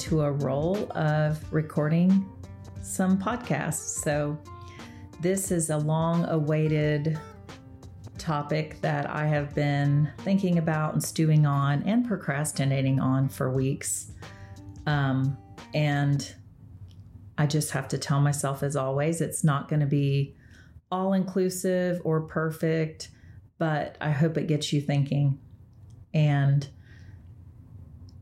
into a role of recording some podcasts. So, this is a long awaited topic that I have been thinking about and stewing on and procrastinating on for weeks. Um, and I just have to tell myself, as always, it's not going to be all inclusive or perfect, but I hope it gets you thinking. And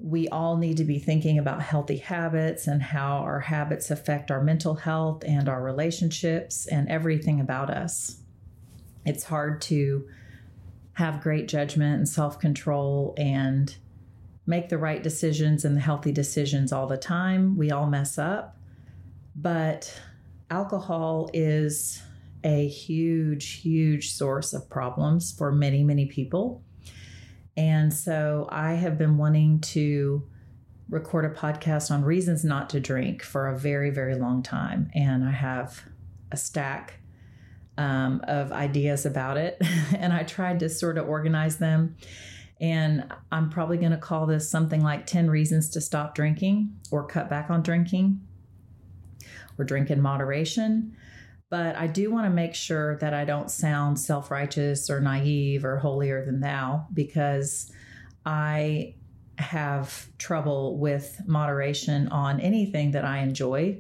we all need to be thinking about healthy habits and how our habits affect our mental health and our relationships and everything about us. It's hard to have great judgment and self control and make the right decisions and the healthy decisions all the time. We all mess up. But alcohol is a huge, huge source of problems for many, many people. And so I have been wanting to record a podcast on reasons not to drink for a very, very long time. And I have a stack um, of ideas about it. and I tried to sort of organize them. And I'm probably going to call this something like 10 reasons to stop drinking or cut back on drinking or drink in moderation. But I do want to make sure that I don't sound self righteous or naive or holier than thou because I have trouble with moderation on anything that I enjoy,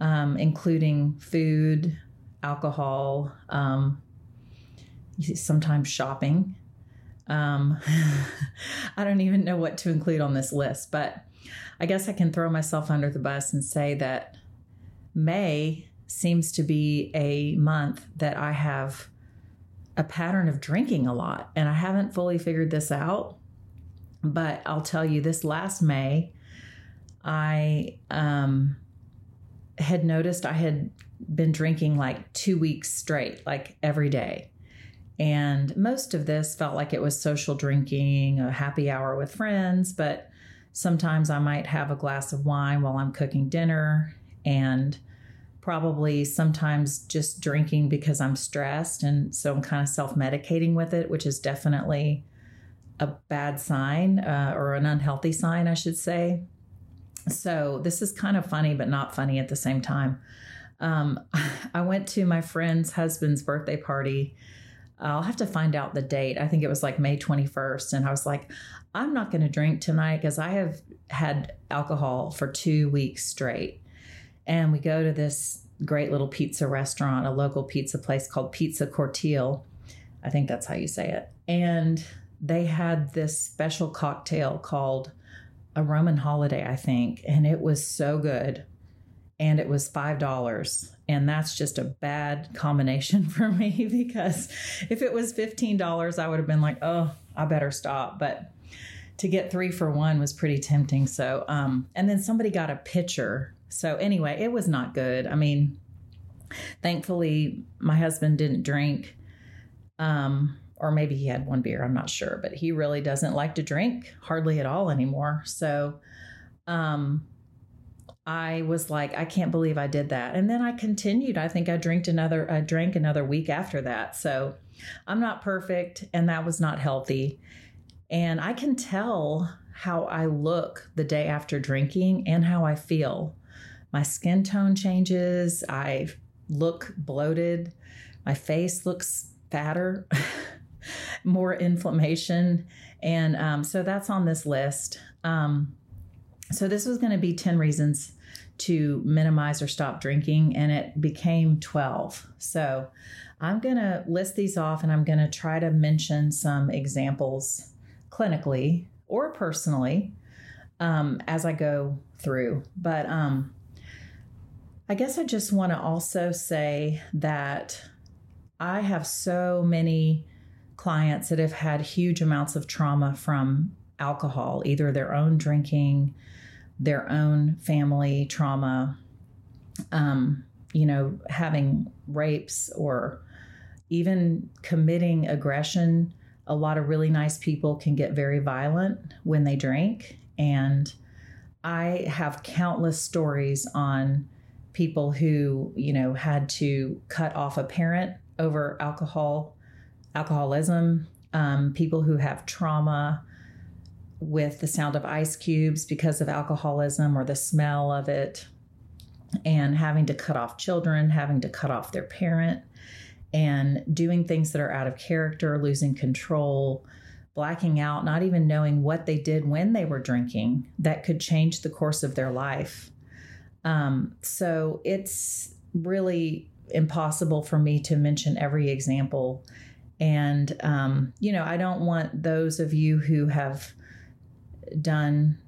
um, including food, alcohol, um, sometimes shopping. Um, I don't even know what to include on this list, but I guess I can throw myself under the bus and say that May seems to be a month that I have a pattern of drinking a lot, and I haven't fully figured this out. But I'll tell you, this last May, I um, had noticed I had been drinking like two weeks straight, like every day. And most of this felt like it was social drinking, a happy hour with friends, but sometimes I might have a glass of wine while I'm cooking dinner and probably sometimes just drinking because I'm stressed. And so I'm kind of self medicating with it, which is definitely a bad sign uh, or an unhealthy sign, I should say. So this is kind of funny, but not funny at the same time. Um, I went to my friend's husband's birthday party. I'll have to find out the date. I think it was like May 21st. And I was like, I'm not going to drink tonight because I have had alcohol for two weeks straight and we go to this great little pizza restaurant, a local pizza place called Pizza Cortile. I think that's how you say it. And they had this special cocktail called a Roman holiday, I think, and it was so good. And it was $5. And that's just a bad combination for me because if it was $15, I would have been like, oh, I better stop. But to get three for one was pretty tempting. So, um, and then somebody got a pitcher so anyway, it was not good. I mean, thankfully my husband didn't drink um or maybe he had one beer, I'm not sure, but he really doesn't like to drink hardly at all anymore. So um I was like, I can't believe I did that. And then I continued. I think I drank another I drank another week after that. So I'm not perfect and that was not healthy. And I can tell how I look the day after drinking and how I feel my skin tone changes. I look bloated. My face looks fatter, more inflammation. And um, so that's on this list. Um, so this was going to be 10 reasons to minimize or stop drinking, and it became 12. So I'm going to list these off and I'm going to try to mention some examples clinically or personally um, as I go through. But um, I guess I just want to also say that I have so many clients that have had huge amounts of trauma from alcohol, either their own drinking, their own family trauma, um, you know, having rapes or even committing aggression. A lot of really nice people can get very violent when they drink. And I have countless stories on people who, you know, had to cut off a parent over alcohol, alcoholism, um, people who have trauma, with the sound of ice cubes because of alcoholism or the smell of it, and having to cut off children, having to cut off their parent, and doing things that are out of character, losing control, blacking out, not even knowing what they did when they were drinking that could change the course of their life. Um, so it's really impossible for me to mention every example. And, um, you know, I don't want those of you who have done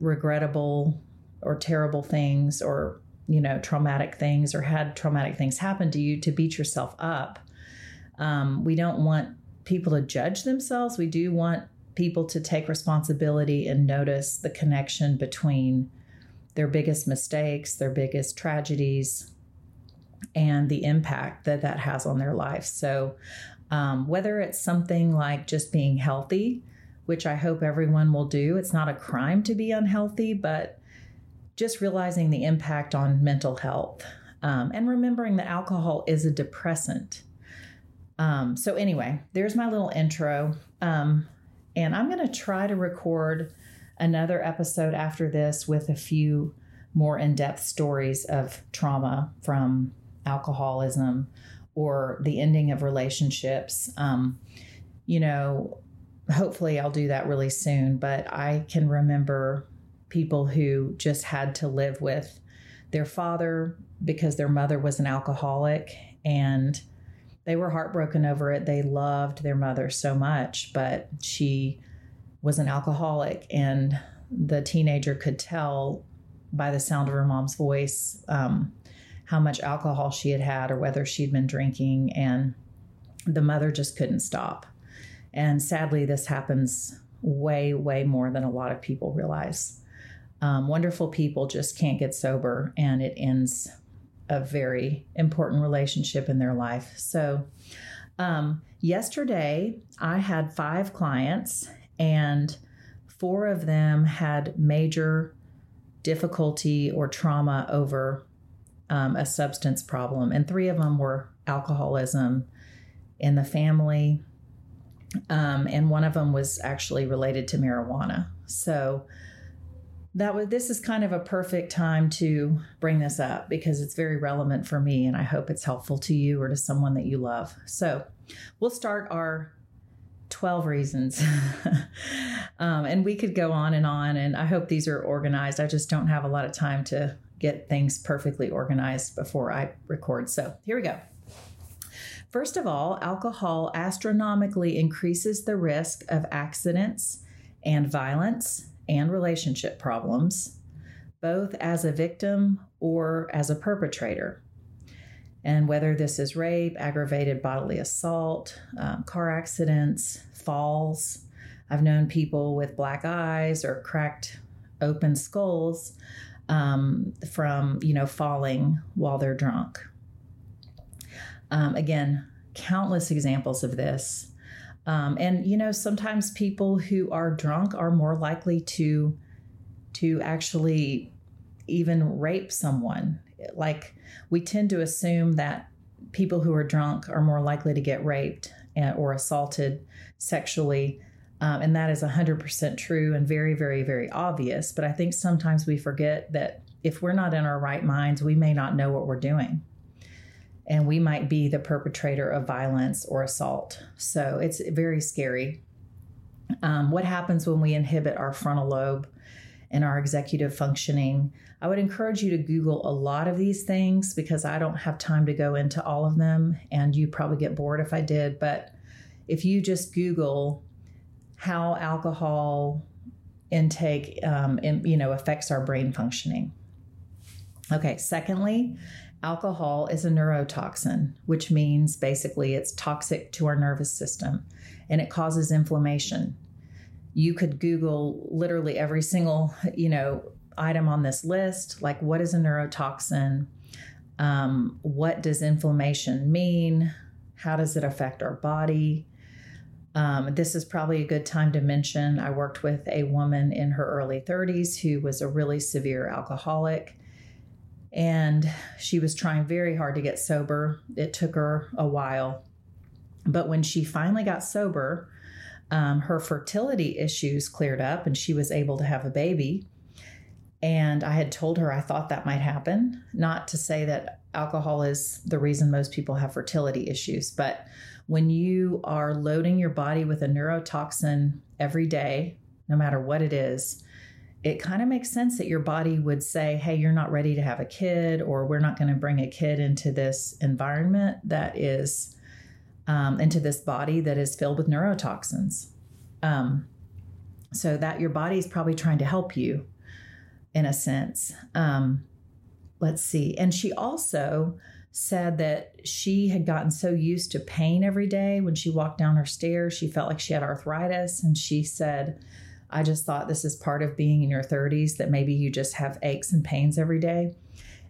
regrettable or terrible things or you know traumatic things or had traumatic things happen to you to beat yourself up um, we don't want people to judge themselves we do want people to take responsibility and notice the connection between their biggest mistakes their biggest tragedies and the impact that that has on their life so um, whether it's something like just being healthy which I hope everyone will do. It's not a crime to be unhealthy, but just realizing the impact on mental health um, and remembering that alcohol is a depressant. Um, so, anyway, there's my little intro. Um, and I'm going to try to record another episode after this with a few more in depth stories of trauma from alcoholism or the ending of relationships. Um, you know, hopefully I'll do that really soon, but I can remember people who just had to live with their father because their mother was an alcoholic and they were heartbroken over it. They loved their mother so much, but she was an alcoholic, and the teenager could tell by the sound of her mom's voice um, how much alcohol she had had or whether she'd been drinking, and the mother just couldn't stop. And sadly, this happens way, way more than a lot of people realize. Um, wonderful people just can't get sober, and it ends a very important relationship in their life. So, um, yesterday I had five clients, and four of them had major difficulty or trauma over um, a substance problem, and three of them were alcoholism in the family um, and one of them was actually related to marijuana. So that was this is kind of a perfect time to bring this up because it's very relevant for me, and I hope it's helpful to you or to someone that you love. So we'll start our 12 reasons. um, and we could go on and on, and I hope these are organized. I just don't have a lot of time to get things perfectly organized before I record. So here we go. First of all, alcohol astronomically increases the risk of accidents and violence and relationship problems, both as a victim or as a perpetrator. And whether this is rape, aggravated bodily assault, um, car accidents, falls, I've known people with black eyes or cracked open skulls um, from, you know, falling while they're drunk. Um, again, countless examples of this. Um, and you know, sometimes people who are drunk are more likely to to actually even rape someone. Like we tend to assume that people who are drunk are more likely to get raped and, or assaulted sexually. Um, and that is 100% true and very, very, very obvious. But I think sometimes we forget that if we're not in our right minds, we may not know what we're doing and we might be the perpetrator of violence or assault. So it's very scary. Um, what happens when we inhibit our frontal lobe and our executive functioning? I would encourage you to Google a lot of these things because I don't have time to go into all of them, and you probably get bored if I did. But if you just Google how alcohol intake, um, in, you know, affects our brain functioning. Okay. Secondly, Alcohol is a neurotoxin, which means basically it's toxic to our nervous system and it causes inflammation. You could Google literally every single, you know, item on this list, like what is a neurotoxin? Um, what does inflammation mean? How does it affect our body? Um, this is probably a good time to mention I worked with a woman in her early 30s who was a really severe alcoholic and she was trying very hard to get sober. It took her a while. But when she finally got sober, um, her fertility issues cleared up and she was able to have a baby. And I had told her I thought that might happen. Not to say that alcohol is the reason most people have fertility issues, but when you are loading your body with a neurotoxin every day, no matter what it is, it kind of makes sense that your body would say, Hey, you're not ready to have a kid, or we're not going to bring a kid into this environment that is, um, into this body that is filled with neurotoxins. Um, so that your body is probably trying to help you in a sense. Um, let's see. And she also said that she had gotten so used to pain every day when she walked down her stairs, she felt like she had arthritis. And she said, I just thought this is part of being in your 30s that maybe you just have aches and pains every day.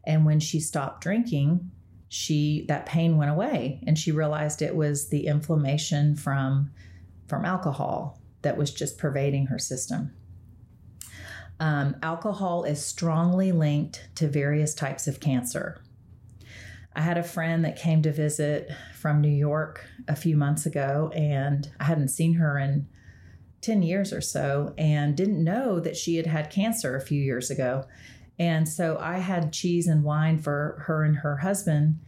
And when she stopped drinking, she that pain went away and she realized it was the inflammation from from alcohol that was just pervading her system. Um, alcohol is strongly linked to various types of cancer. I had a friend that came to visit from New York a few months ago, and I hadn't seen her in 10 years or so and didn't know that she had had cancer a few years ago. And so I had cheese and wine for her and her husband.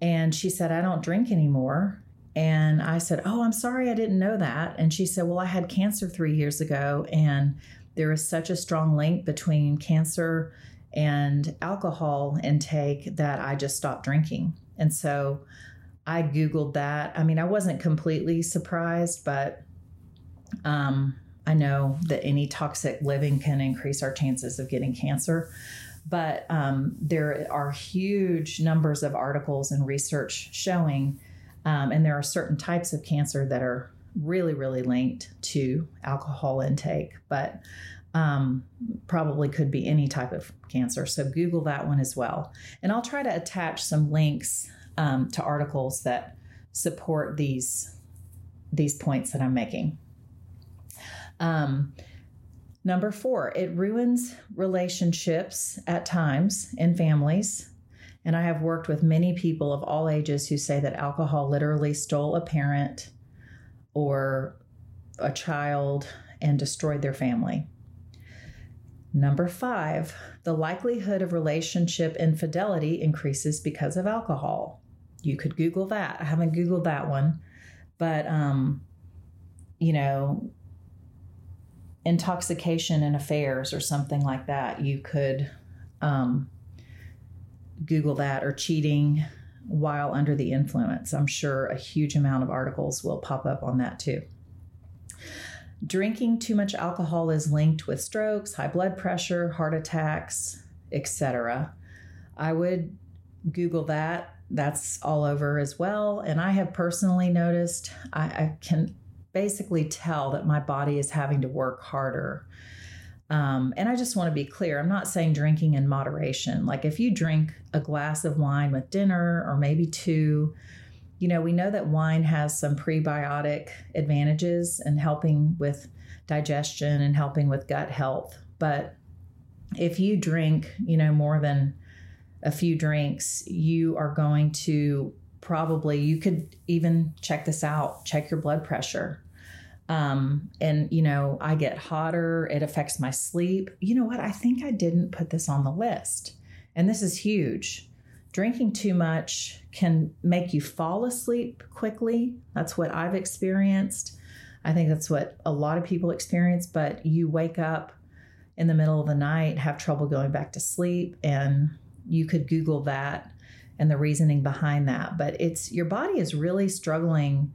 And she said, I don't drink anymore. And I said, Oh, I'm sorry, I didn't know that. And she said, Well, I had cancer three years ago, and there is such a strong link between cancer and alcohol intake that I just stopped drinking. And so I Googled that. I mean, I wasn't completely surprised, but um, I know that any toxic living can increase our chances of getting cancer. But um, there are huge numbers of articles and research showing, um, and there are certain types of cancer that are really, really linked to alcohol intake, but um, probably could be any type of cancer. So Google that one as well. And I'll try to attach some links um, to articles that support these these points that I'm making. Um, number four, it ruins relationships at times in families. And I have worked with many people of all ages who say that alcohol literally stole a parent or a child and destroyed their family. Number five, the likelihood of relationship infidelity increases because of alcohol. You could Google that. I haven't Googled that one, but, um, you know, intoxication and affairs or something like that, you could um, Google that or cheating while under the influence. I'm sure a huge amount of articles will pop up on that too. Drinking too much alcohol is linked with strokes, high blood pressure, heart attacks, etc. I would Google that. That's all over as well. And I have personally noticed, I, I can basically tell that my body is having to work harder. Um, and I just want to be clear I'm not saying drinking in moderation. Like if you drink a glass of wine with dinner or maybe two, you know, we know that wine has some prebiotic advantages in helping with digestion and helping with gut health. But if you drink, you know, more than a few drinks, you are going to probably, you could even check this out, check your blood pressure. Um, and, you know, I get hotter, it affects my sleep. You know what? I think I didn't put this on the list. And this is huge. Drinking too much can make you fall asleep quickly. That's what I've experienced. I think that's what a lot of people experience, but you wake up in the middle of the night, have trouble going back to sleep, and you could Google that and the reasoning behind that. But it's your body is really struggling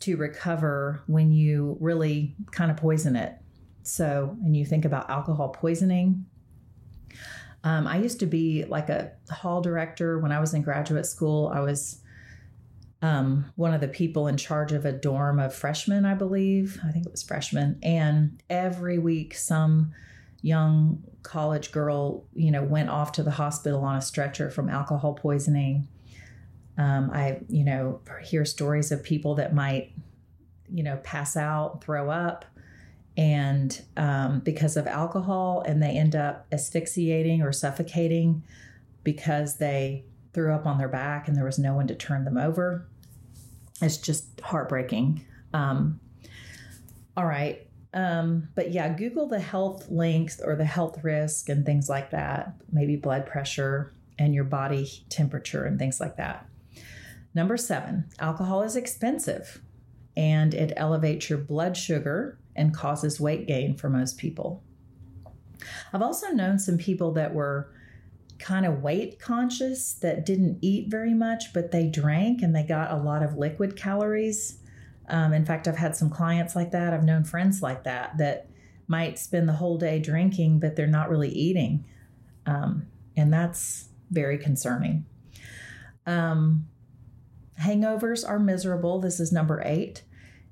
to recover when you really kind of poison it. So, and you think about alcohol poisoning, um, I used to be like a hall director when I was in graduate school. I was um, one of the people in charge of a dorm of freshmen, I believe. I think it was freshmen. And every week, some young college girl, you know, went off to the hospital on a stretcher from alcohol poisoning. Um, I, you know, hear stories of people that might, you know, pass out, throw up and um, because of alcohol, and they end up asphyxiating or suffocating because they threw up on their back and there was no one to turn them over. It's just heartbreaking. Um, All right. Um, but yeah, Google the health links or the health risk and things like that, maybe blood pressure and your body temperature and things like that. Number seven, alcohol is expensive and it elevates your blood sugar and causes weight gain for most people. I've also known some people that were kind of weight conscious that didn't eat very much, but they drank and they got a lot of liquid calories. Um, in fact, I've had some clients like that. I've known friends like that that might spend the whole day drinking, but they're not really eating. Um, and that's very concerning. Um, hangovers are miserable. This is number eight.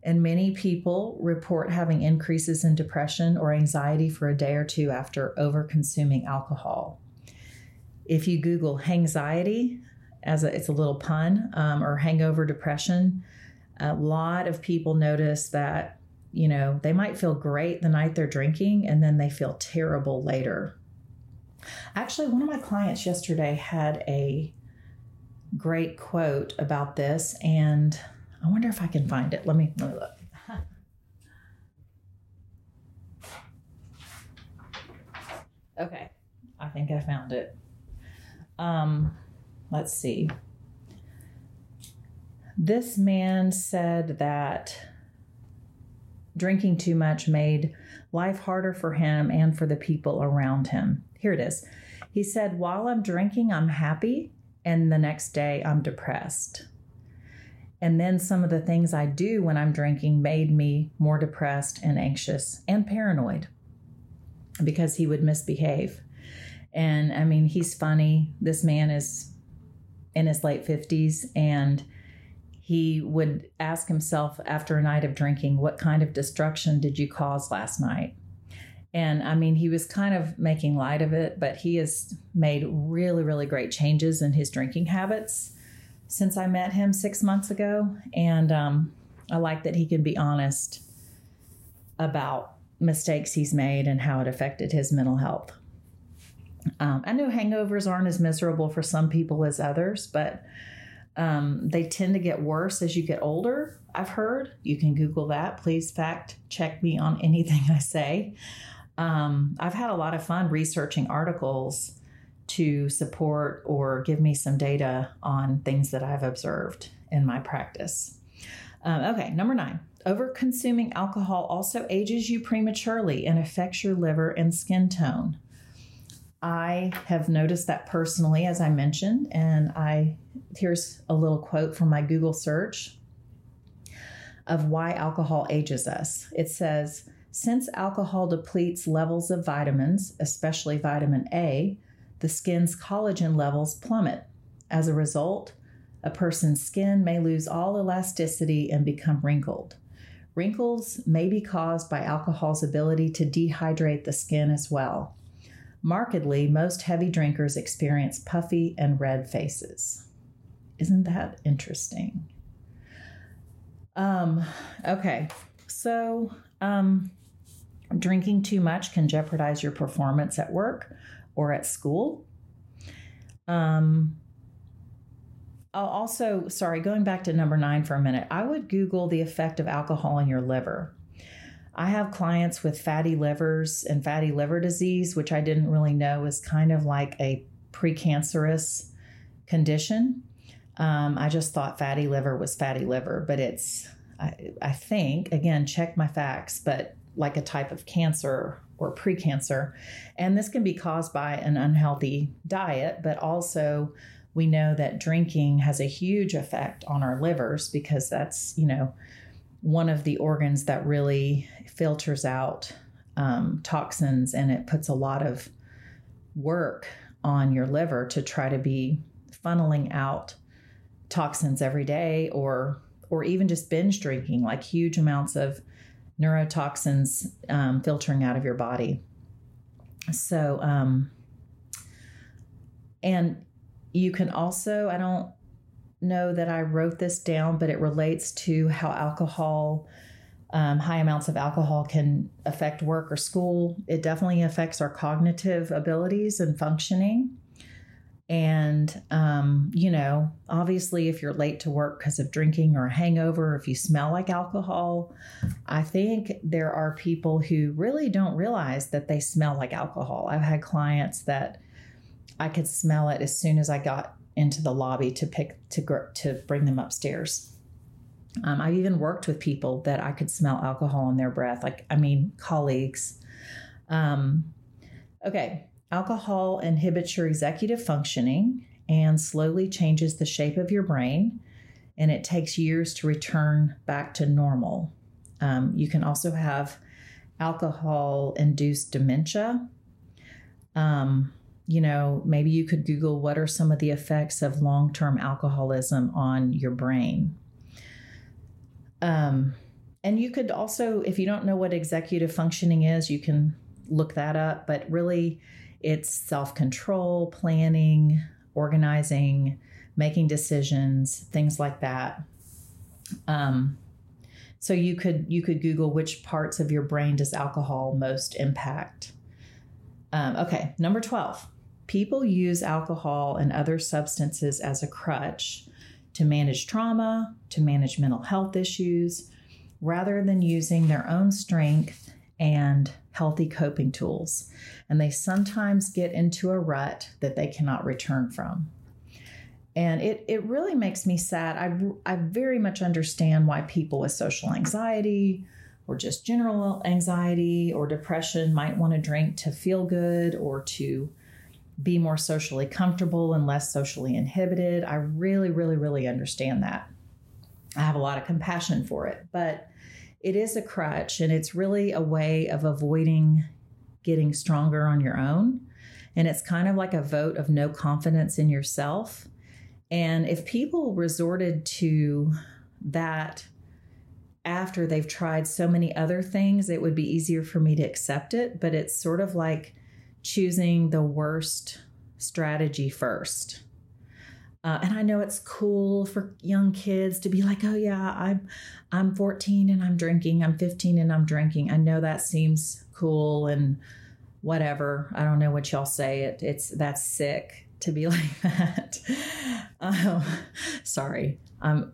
And many people report having increases in depression or anxiety for a day or two after over consuming alcohol. If you Google hangxiety, as a, it's a little pun, um, or hangover depression, a lot of people notice that, you know, they might feel great the night they're drinking and then they feel terrible later. Actually, one of my clients yesterday had a great quote about this, and I wonder if I can find it. Let me, let me look. okay, I think I found it. Um, let's see. This man said that drinking too much made life harder for him and for the people around him. Here it is. He said, While I'm drinking, I'm happy, and the next day I'm depressed. And then some of the things I do when I'm drinking made me more depressed and anxious and paranoid because he would misbehave. And I mean, he's funny. This man is in his late 50s and he would ask himself after a night of drinking, What kind of destruction did you cause last night? And I mean, he was kind of making light of it, but he has made really, really great changes in his drinking habits since I met him six months ago. And um, I like that he can be honest about mistakes he's made and how it affected his mental health. Um, I know hangovers aren't as miserable for some people as others, but um, they tend to get worse as you get older. I've heard. You can Google that. Please fact check me on anything I say. Um, I've had a lot of fun researching articles to support or give me some data on things that I've observed in my practice. Um, okay, number nine. Over consuming alcohol also ages you prematurely and affects your liver and skin tone. I have noticed that personally, as I mentioned, and I here's a little quote from my Google search of why alcohol ages us. It says, since alcohol depletes levels of vitamins, especially vitamin A, the skin's collagen levels plummet. As a result, a person's skin may lose all elasticity and become wrinkled. Wrinkles may be caused by alcohol's ability to dehydrate the skin as well. Markedly, most heavy drinkers experience puffy and red faces. Isn't that interesting? Um, okay, so um, drinking too much can jeopardize your performance at work or at school. Um, also, sorry, going back to number nine for a minute, I would Google the effect of alcohol on your liver. I have clients with fatty livers and fatty liver disease, which I didn't really know is kind of like a precancerous condition. Um, I just thought fatty liver was fatty liver, but it's, I, I think, again, check my facts, but like a type of cancer or precancer. And this can be caused by an unhealthy diet, but also we know that drinking has a huge effect on our livers because that's, you know, one of the organs that really filters out um, toxins and it puts a lot of work on your liver to try to be funneling out toxins every day or or even just binge drinking like huge amounts of neurotoxins um, filtering out of your body so um, and you can also i don't know that i wrote this down but it relates to how alcohol um, high amounts of alcohol can affect work or school. It definitely affects our cognitive abilities and functioning. And, um, you know, obviously, if you're late to work because of drinking or a hangover, if you smell like alcohol, I think there are people who really don't realize that they smell like alcohol. I've had clients that I could smell it as soon as I got into the lobby to pick to to bring them upstairs. Um, I've even worked with people that I could smell alcohol in their breath, like I mean colleagues. Um, okay, Alcohol inhibits your executive functioning and slowly changes the shape of your brain, and it takes years to return back to normal. Um, you can also have alcohol induced dementia. Um, you know, maybe you could Google what are some of the effects of long term alcoholism on your brain. Um, and you could also, if you don't know what executive functioning is, you can look that up. But really, it's self control, planning, organizing, making decisions, things like that. Um, so you could you could Google which parts of your brain does alcohol most impact. Um, okay, number twelve. People use alcohol and other substances as a crutch to manage trauma, to manage mental health issues, rather than using their own strength and healthy coping tools. And they sometimes get into a rut that they cannot return from. And it, it really makes me sad. I, I very much understand why people with social anxiety or just general anxiety or depression might want to drink to feel good or to be more socially comfortable and less socially inhibited. I really, really, really understand that. I have a lot of compassion for it. But it is a crutch and it's really a way of avoiding getting stronger on your own. And it's kind of like a vote of no confidence in yourself. And if people resorted to that after they've tried so many other things, it would be easier for me to accept it. But it's sort of like choosing the worst strategy first. Uh, and I know it's cool for young kids to be like, "Oh yeah, I'm I'm 14 and I'm drinking. I'm 15 and I'm drinking." I know that seems cool and whatever. I don't know what y'all say. It it's that's sick to be like that. um, sorry. Um,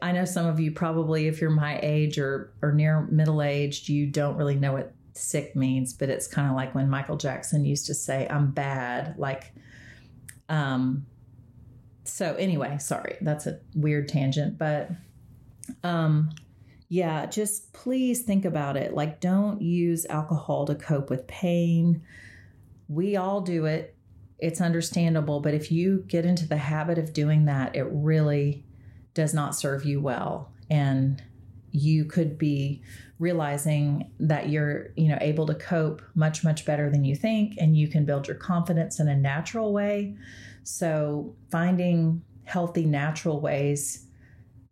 I know some of you probably, if you're my age or or near middle aged, you don't really know what sick means. But it's kind of like when Michael Jackson used to say, "I'm bad." Like, um, so anyway, sorry, that's a weird tangent, but um yeah, just please think about it. Like don't use alcohol to cope with pain. We all do it. It's understandable, but if you get into the habit of doing that, it really does not serve you well and you could be realizing that you're you know able to cope much much better than you think and you can build your confidence in a natural way so finding healthy, natural ways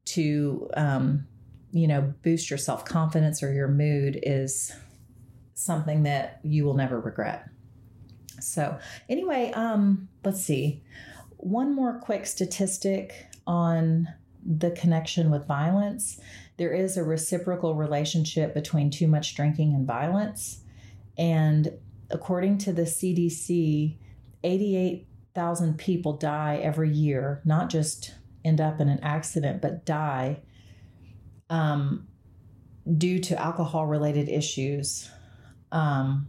to, um, you know, boost your self confidence or your mood is something that you will never regret. So, anyway, um, let's see. One more quick statistic on the connection with violence. There is a reciprocal relationship between too much drinking and violence. And according to the CDC, 88 thousand people die every year, not just end up in an accident, but die um, due to alcohol related issues um,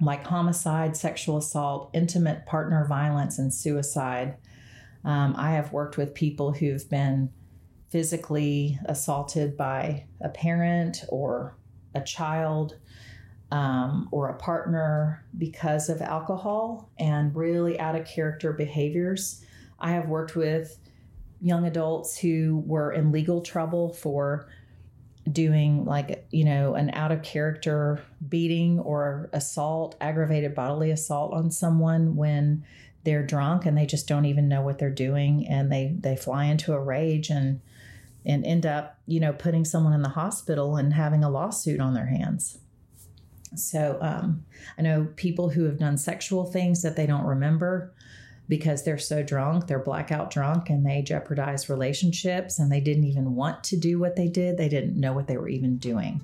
like homicide, sexual assault, intimate partner violence, and suicide. Um, I have worked with people who've been physically assaulted by a parent or a child um, or a partner because of alcohol and really out of character behaviors. I have worked with young adults who were in legal trouble for doing like you know an out of character beating or assault aggravated bodily assault on someone when they're drunk and they just don't even know what they're doing and they they fly into a rage and and end up you know putting someone in the hospital and having a lawsuit on their hands so um, I know people who have done sexual things that they don't remember because they're so drunk, they're blackout drunk, and they jeopardize relationships and they didn't even want to do what they did. They didn't know what they were even doing.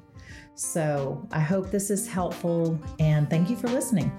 So I hope this is helpful and thank you for listening.